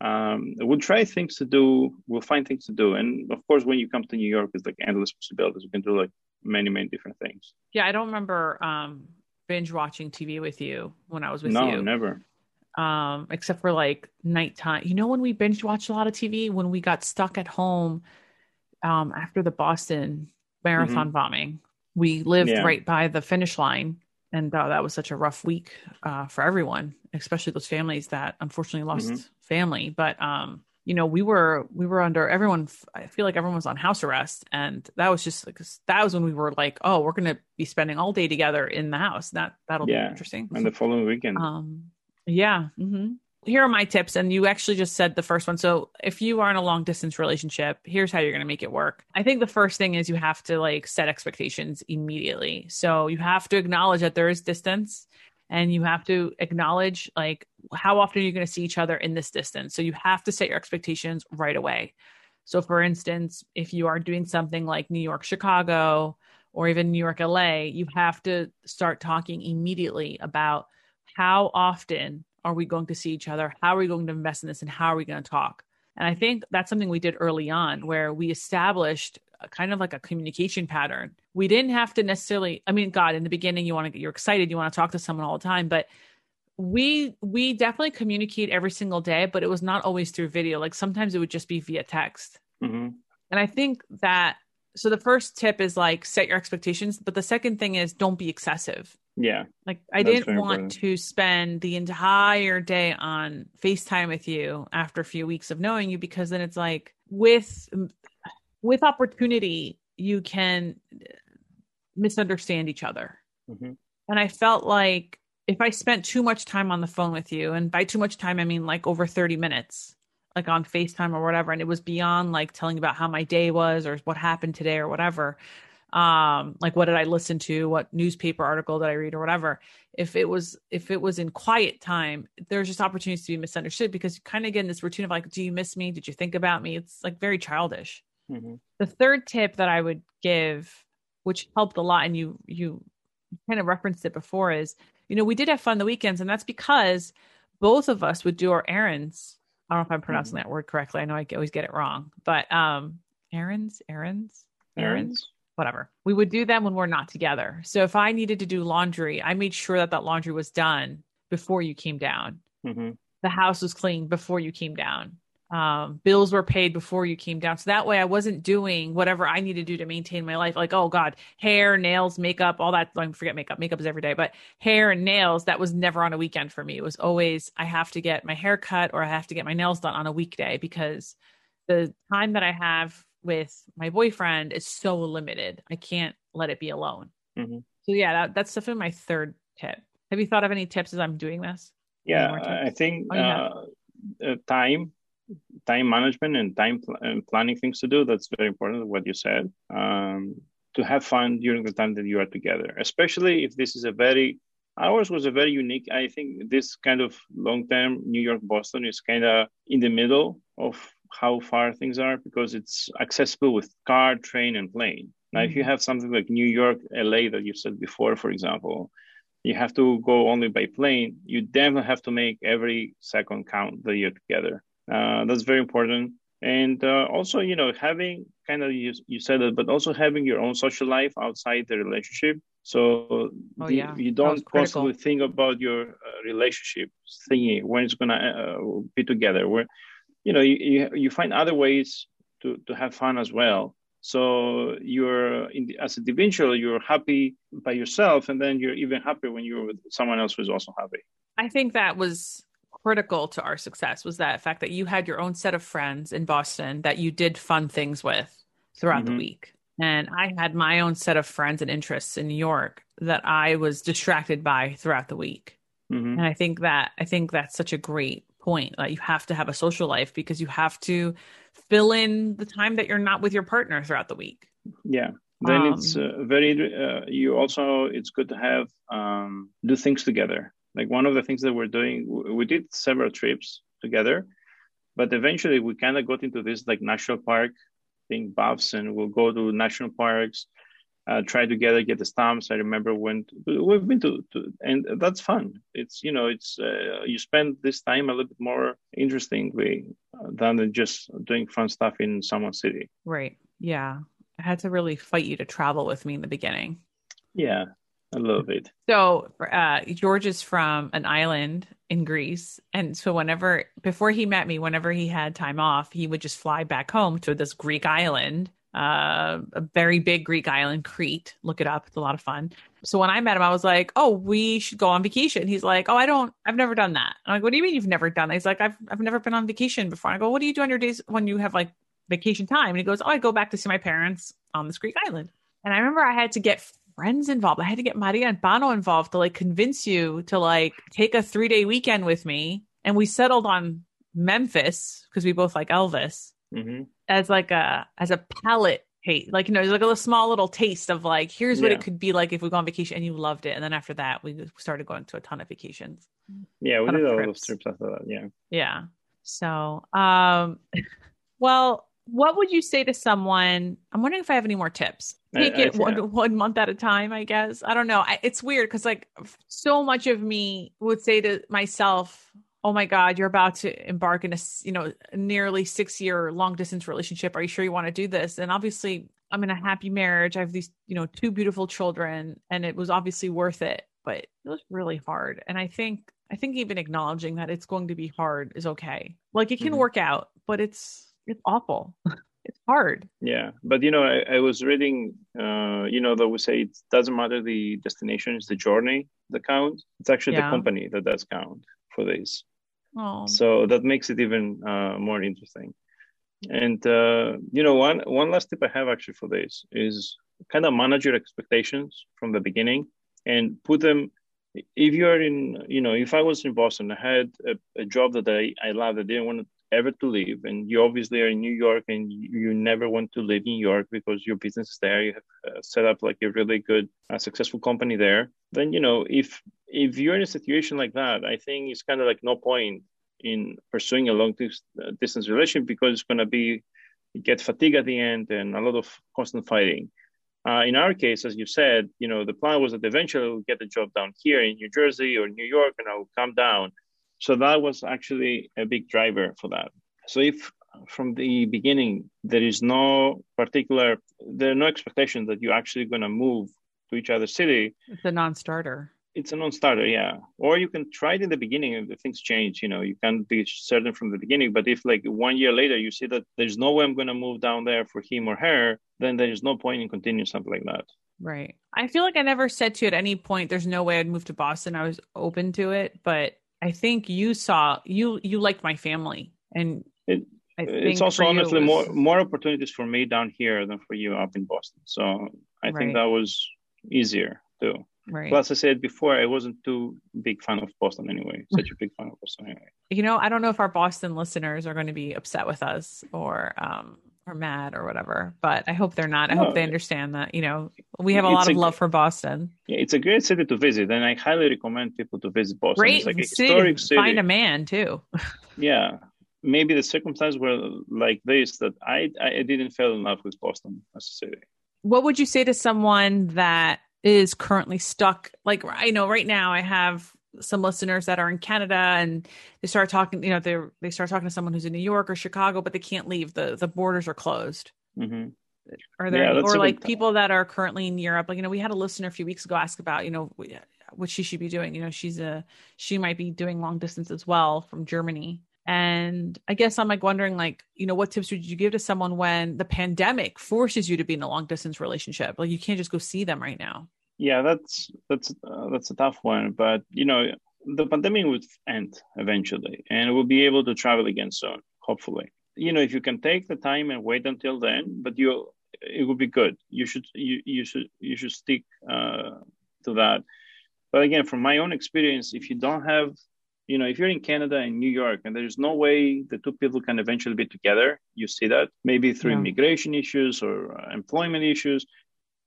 Um, we'll try things to do. We'll find things to do, and of course, when you come to New York, it's like endless possibilities. You can do like many, many different things. Yeah, I don't remember um binge watching TV with you when I was with no, you. No, never. Um except for like nighttime you know when we binge watched a lot of tv when we got stuck at home um after the boston marathon bombing we lived Mm-hmm. Yeah. right by the finish line and uh, that was such a rough week uh for everyone especially those families that unfortunately lost Mhm. family but um you know we were we were under everyone i feel like everyone was on house arrest and that was just like that was when we were like oh we're gonna be spending all day together in the house that that'll Yeah. be interesting And the following weekend, um Yeah. Mm-hmm. Here are my tips. And you actually just said the first one. So if you are in a long distance relationship, here's how you're going to make it work. I think the first thing is you have to like set expectations immediately. So you have to acknowledge that there is distance and you have to acknowledge like how often you're you going to see each other in this distance. So you have to set your expectations right away. So for instance, if you are doing something like New York, Chicago, or even New York, LA, you have to start talking immediately about how often are we going to see each other? How are we going to invest in this? And how are we going to talk? And I think that's something we did early on where we established kind of like a communication pattern. We didn't have to necessarily, I mean, God, in the beginning, you want to get, you're excited, you want to talk to someone all the time, but we we definitely communicate every single day but it was not always through video like sometimes it would just be via text mm-hmm. and i think that so the first tip is like set your expectations but the second thing is don't be excessive yeah like i didn't want important. to spend the entire day on facetime with you after a few weeks of knowing you because then it's like with with opportunity you can misunderstand each other mm-hmm. and i felt like if i spent too much time on the phone with you and by too much time i mean like over 30 minutes like on FaceTime or whatever, and it was beyond like telling about how my day was or what happened today or whatever. Um, like what did I listen to, what newspaper article did I read or whatever. If it was if it was in quiet time, there's just opportunities to be misunderstood because you kind of get in this routine of like, do you miss me? Did you think about me? It's like very childish. Mm-hmm. The third tip that I would give, which helped a lot, and you you kind of referenced it before, is you know we did have fun the weekends, and that's because both of us would do our errands I don't know if I'm pronouncing mm-hmm. that word correctly. I know I always get it wrong, but um, errands, errands, errands, whatever. We would do them when we're not together. So if I needed to do laundry, I made sure that that laundry was done before you came down. Mm-hmm. The house was clean before you came down um, bills were paid before you came down. So that way I wasn't doing whatever I need to do to maintain my life. Like, oh God, hair, nails, makeup, all that. Like, forget makeup. Makeup is every day, but hair and nails, that was never on a weekend for me. It was always, I have to get my hair cut or I have to get my nails done on a weekday because the time that I have with my boyfriend is so limited. I can't let it be alone. Mm-hmm. So yeah, that, that's definitely my third tip. Have you thought of any tips as I'm doing this? Yeah, I think oh, uh, uh, time time management and time pl- and planning things to do that's very important what you said um, to have fun during the time that you are together especially if this is a very ours was a very unique i think this kind of long term new york boston is kind of in the middle of how far things are because it's accessible with car train and plane now mm-hmm. if you mm-hmm. have something like new york la that you said before for example you have to go only by plane you definitely have to make every second count that you're together uh, that's very important. And uh, also, you know, having kind of you, you said it, but also having your own social life outside the relationship. So oh, the, yeah. you don't constantly think about your uh, relationship thingy when it's gonna uh, be together. Where you know you, you, you find other ways to to have fun as well. So you're in the, as a individual, you're happy by yourself, and then you're even happier when you're with someone else who's also happy. I think that was critical to our success was that fact that you had your own set of friends in Boston that you did fun things with throughout mm-hmm. the week. And I had my own set of friends and interests in New York that I was distracted by throughout the week. Mm-hmm. And I think that I think that's such a great point. Like you have to have a social life because you have to fill in the time that you're not with your partner throughout the week. Yeah. Then um, it's uh, very uh, you also it's good to have um, do things together like one of the things that we're doing, we did several trips together, but eventually we kind of got into this like national park thing, buffs, and we'll go to national parks, uh, try together, get the stamps. I remember when we've been to, to, and that's fun. It's you know, it's uh, you spend this time a little bit more interestingly than just doing fun stuff in someone's city. Right. Yeah. I had to really fight you to travel with me in the beginning. Yeah, I love it. So uh, George is from an island in Greece, and so whenever before he met me, whenever he had time off, he would just fly back home to this Greek island, uh, a very big Greek island, Crete. Look it up; it's a lot of fun. So when I met him, I was like, "Oh, we should go on vacation." He's like, "Oh, I don't. I've never done that." I'm like, "What do you mean you've never done that?" He's like, "I've I've never been on vacation before." I go, "What do you do on your days when you have like vacation time?" And he goes, "Oh, I go back to see my parents on this Greek island." And I remember I had to get friends involved. I had to get Maria and Pano involved to like convince you to like take a three day weekend with me. And we settled on Memphis because we both like Elvis hmm as like a as a palate taste. Like you know, like a little, small little taste of like here's what Yeah. it could be like if we go on vacation. And you loved it. And then after that, we started going to a ton of vacations. Yeah, we did a of trips. after that. Yeah. Yeah. So, um, well, what would you say to someone? I'm wondering if I have any more tips. Take I it think- one, one month at a time, I guess. I don't know. I, it's weird because, like, so much of me would say to myself, "Oh my God, you're about to embark in a you know nearly six year long distance relationship. Are you sure you want to do this?" And obviously, I'm in a happy marriage. I have these you know two beautiful children, and it was obviously worth it. But it was really hard, and I think I think even acknowledging that it's going to be hard is okay. Like it can Mhm. work out, but it's it's awful. it's hard. Yeah, but you know, I, I was reading, uh, you know, that we say it doesn't matter the destination, it's the journey that counts. It's actually Yeah. the company that does count for this. Oh, So that makes it even uh, more interesting. And uh, you know, one one last tip I have actually for this is kind of manage your expectations from the beginning and put them. If you're in, you know, if I was in Boston, I had a, a job that I I loved, I didn't want ever to leave, and you obviously are in New York, and you, never want to leave New York because your business is there. You have uh, set up like a really good, uh, successful company there. Then you know, if if you're in a situation like that, I think it's kind of like no point in pursuing a long uh, distance relationship because it's going to be you get fatigue at the end and a lot of constant fighting. Uh, in our case, as you said, you know the plan was that eventually we'll get the job down here in New Jersey or New York, and I'll come down. So that was actually a big driver for that. So if from the beginning there is no particular, there are no expectations that you're actually going to move to each other city, it's a non-starter. it's a non-starter yeah or you can try it in the beginning and if things change you know you can't be certain from the beginning but if like one year later you see that there's no way i'm going to move down there for him or her then there's no point in continuing something like that Right. I feel like I never said to you at any point there's no way I'd move to Boston. I was open to it, but I think you saw you you liked my family and It- I it's also honestly it more more opportunities for me down here than for you up in boston so i Right. think that was easier too right. plus i said before i wasn't too big fan of boston anyway such a big fan of boston anyway you know, I don't know if our Boston listeners are going to be upset with us or um or mad or whatever, but I hope they're not. I No, hope they oh. understand that, you know, we have a lot of a- love for Boston. yeah, it's a great city to visit and i highly recommend people to visit boston. Great it's like a city. historic city. Find a man too. yeah. Maybe the circumstances were like this that i i didn't fall in love with boston as a city. What would you say to someone that is currently stuck? Like i know right now i have some listeners that are in canada and they start talking you know they they start talking to someone who's in new york or chicago but they can't leave. The the borders are closed. Hmm are there Yeah, or like people that are currently in europe like you know we had a listener a few weeks ago ask about you know what she should be doing. You know she's a she might be doing long distance as well from germany. And i guess i'm like wondering like you know what tips would you give to someone when the pandemic forces you to be in a long distance relationship? Like you can't just go see them right now yeah that's that's uh, that's a tough one but you know the pandemic would end eventually and we'll be able to travel again soon hopefully. You know if you can take the time and wait until then but you it would be good. You should you, you should you should stick uh, to that. But again from my own experience if you don't have you know if you're in canada and new york and there's no way the two people can eventually be together you see that. Maybe through Yeah. immigration issues or uh, employment issues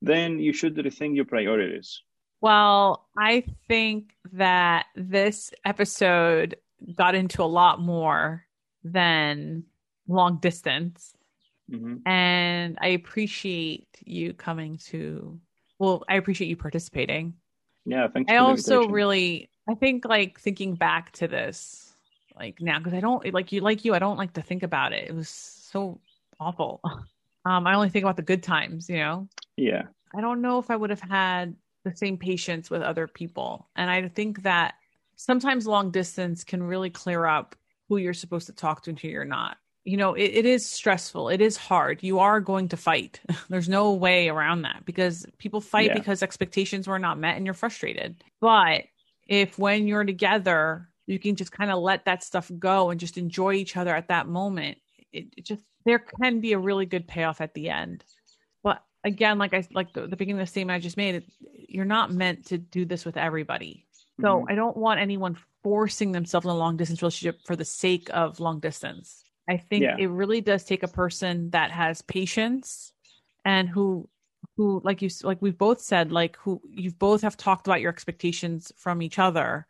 then you should rethink your priorities well i think that this episode got into a lot more than long distance hmm and I appreciate you coming to. Well, I appreciate you participating. yeah thanks I also really, I think, like thinking back to this, like now, because I don't like you, like you, I don't like to think about it. It was so awful. Um, I only think about the good times, you know. yeah. I don't know if I would have had the same patience with other people, and I think that sometimes long distance can really clear up who you're supposed to talk to and who you're not. You know it, it is stressful. It is hard. You are going to fight. There's no way around that because people fight Yeah. because expectations were not met and you're frustrated. But if when you're together you can just kind of let that stuff go and just enjoy each other at that moment it, it just there can be a really good payoff at the end but again, like I like the, the beginning of the statement I just made, you're not meant to do this with everybody. So mm-hmm. I don't want anyone forcing themselves in a long distance relationship for the sake of long distance. I think yeah. it really does take a person that has patience and who who like you like we've both said like who you both have talked about your expectations from each other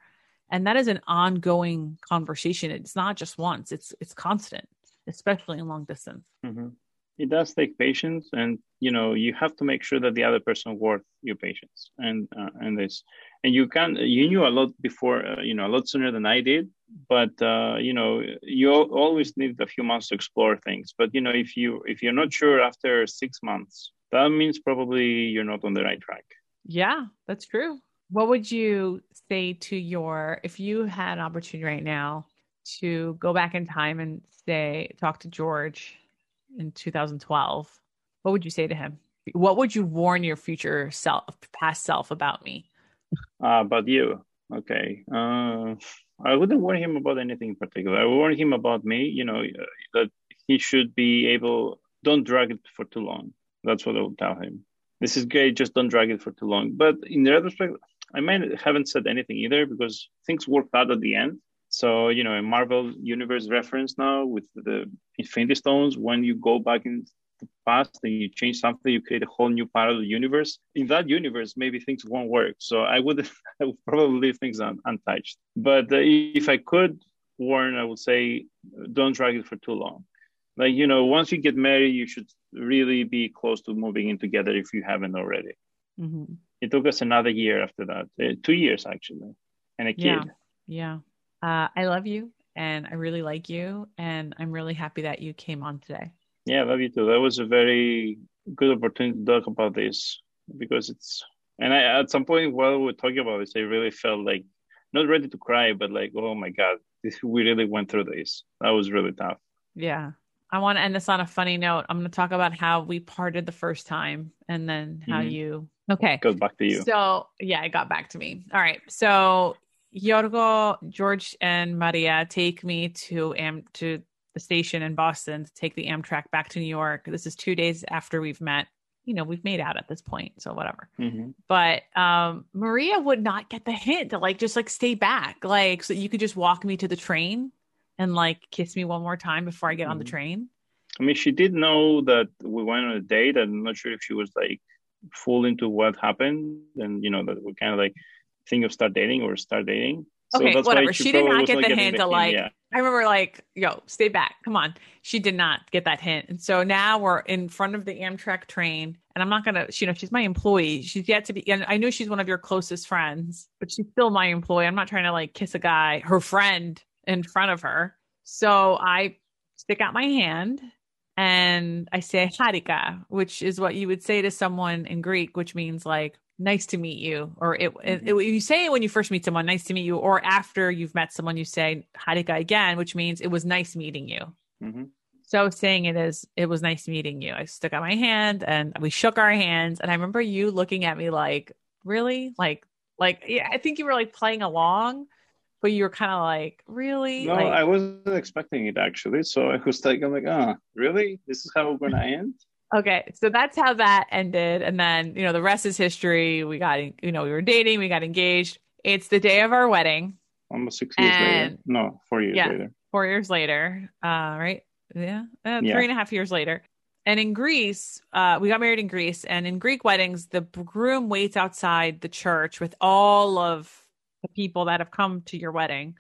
and that is an ongoing conversation it's not just once it's it's constant especially in long distance. Mm-hmm. it does take patience and you know you have to make sure that the other person worth your patience. And uh, and this and you can you knew a lot before uh, you know a lot sooner than i did but uh, you know you always need a few months to explore things. But you know if you if you're not sure after six months that means probably you're not on the right track. Yeah that's true. What would you say to your if you had an opportunity right now to go back in time and say talk to george in 2012 what would you say to him? What would you warn your future self past self about me? Uh, about you. Okay. Uh, i wouldn't warn him about anything in particular. I warn him about me you know that he should be able don't drag it for too long. That's what i would tell him. This is great just don't drag it for too long. But in the retrospect I might haven't said anything either because things worked out at the end. So, you know, a Marvel Universe reference now with the Infinity Stones, when you go back in the past and you change something, you create a whole new parallel universe. In that universe, maybe things won't work. So I would, I would probably leave things un, untouched. But uh, if I could warn, I would say don't drag it for too long. Like, you know, once you get married, you should really be close to moving in together if you haven't already. Mm-hmm it took us another year after that, uh, two years actually, and a kid. Yeah, yeah. Uh, I love you, and I really like you, and I'm really happy that you came on today. Yeah, I love you too. That was a very good opportunity to talk about this because it's. And I, at some point while we were talking about this, I really felt like not ready to cry, but like, oh my god, this, we really went through this. That was really tough. Yeah, I want to end this on a funny note. I'm going to talk about how we parted the first time and then how mm-hmm. you. Okay. Goes back to you. So, yeah, it got back to me. All right. So, Yorgo, George, and Maria take me to Am to the station in Boston to take the Amtrak back to New York. This is two days after we've met. You know, we've made out at this point, so whatever. Mm-hmm. But um, Maria would not get the hint to like just like stay back, like so you could just walk me to the train and like kiss me one more time before I get mm-hmm. on the mm-hmm. train? I mean, she did know that we went on a date. I'm not sure if she was like full into what happened and, you know, that we kind of like think of start dating or start dating. So okay, whatever. She, she did not get the hint of like, yeah. I remember like, yo, stay back. Come on. She did not get that hint. And so now we're in front of the Amtrak train and I'm not going to, you know, she's my employee. She's yet to be, and I know she's one of your closest friends, but she's still my employee. I'm not trying to like kiss a guy, her friend in front of her. So I stick out my hand and I say harika, which is what you would say to someone in Greek, which means like nice to meet you. Or it, mm-hmm. it, it, you say it when you first meet someone, nice to meet you. Or after you've met someone, you say harika again, which means it was nice meeting you. Mm-hmm. So saying it is, it was nice meeting you. I stuck out my hand and we shook our hands. And I remember you looking at me like, really? Like, like, yeah, I think you were like playing along but you were kind of like, really? No, like, I wasn't expecting it actually. So I was like, I'm like, oh, really? This is how we're gonna end? Okay, so that's how that ended, and then you know the rest is history. We got you know we were dating, we got engaged. It's the day of our wedding. Almost six years later. No, four years yeah, later. Four years later. Uh, right? Yeah, uh, yeah, three and a half years later. And in Greece, uh, we got married in Greece, and in Greek weddings, the groom waits outside the church with all of the people that have come to your wedding,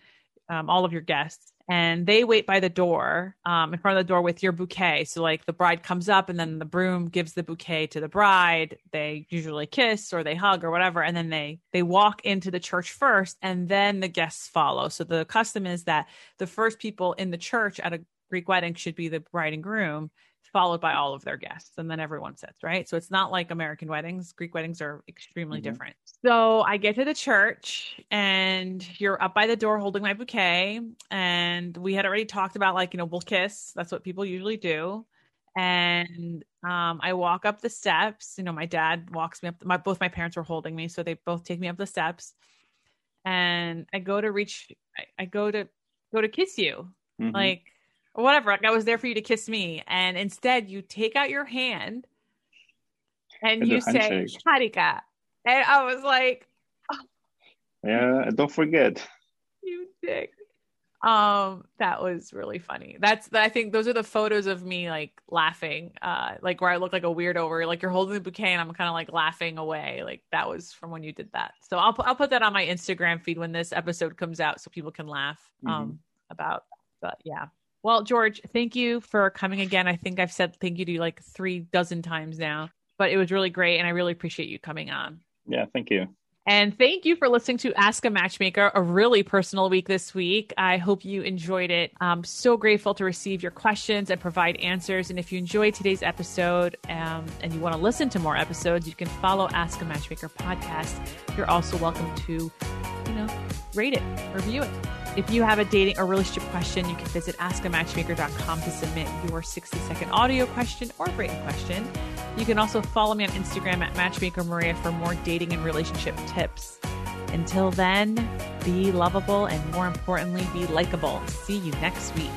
um, all of your guests, and they wait by the door, um, in front of the door with your bouquet. So, like, the bride comes up, and then the broom gives the bouquet to the bride. They usually kiss or they hug or whatever, and then they they walk into the church first, and then the guests follow. So the custom is that the first people in the church at a Greek wedding should be the bride and groom, followed by all of their guests and then everyone sits right? So it's not like american weddings. Greek weddings are extremely mm-hmm. different. So i get to the church and you're up by the door holding my bouquet and we had already talked about like you know we'll kiss. That's what people usually do. And um, i walk up the steps. You know my dad walks me up my both my parents were holding me so they both take me up the steps. And i go to reach i, I go to go to kiss you. Mm-hmm. like whatever. Like I was there for you to kiss me, and instead you take out your hand and you say Harika. And I was like, oh. Yeah, don't forget. You dick. Um, that was really funny. That's I think those are the photos of me like laughing, uh, like where I look like a weirdo, where like you're holding the bouquet and I'm kind of like laughing away. Like that was from when you did that. So I'll I'll put that on my Instagram feed when this episode comes out, so people can laugh um mm-hmm. about. But yeah, well, George, thank you for coming again. I think I've said thank you to you like three dozen times now, but it was really great, and I really appreciate you coming on. Yeah, thank you. And thank you for listening to Ask a Matchmaker, a really personal week this week. I hope you enjoyed it. I'm so grateful to receive your questions and provide answers. And if you enjoyed today's episode um, and you want to listen to more episodes, you can follow Ask a Matchmaker podcast. You're also welcome to, you know, rate it, review it. If you have a dating or relationship question, you can visit askamatchmaker.com to submit your 60 second audio question or written question. You can also follow me on Instagram at Matchmaker Maria for more dating and relationship tips. Until then, be lovable and more importantly, be likable. See you next week.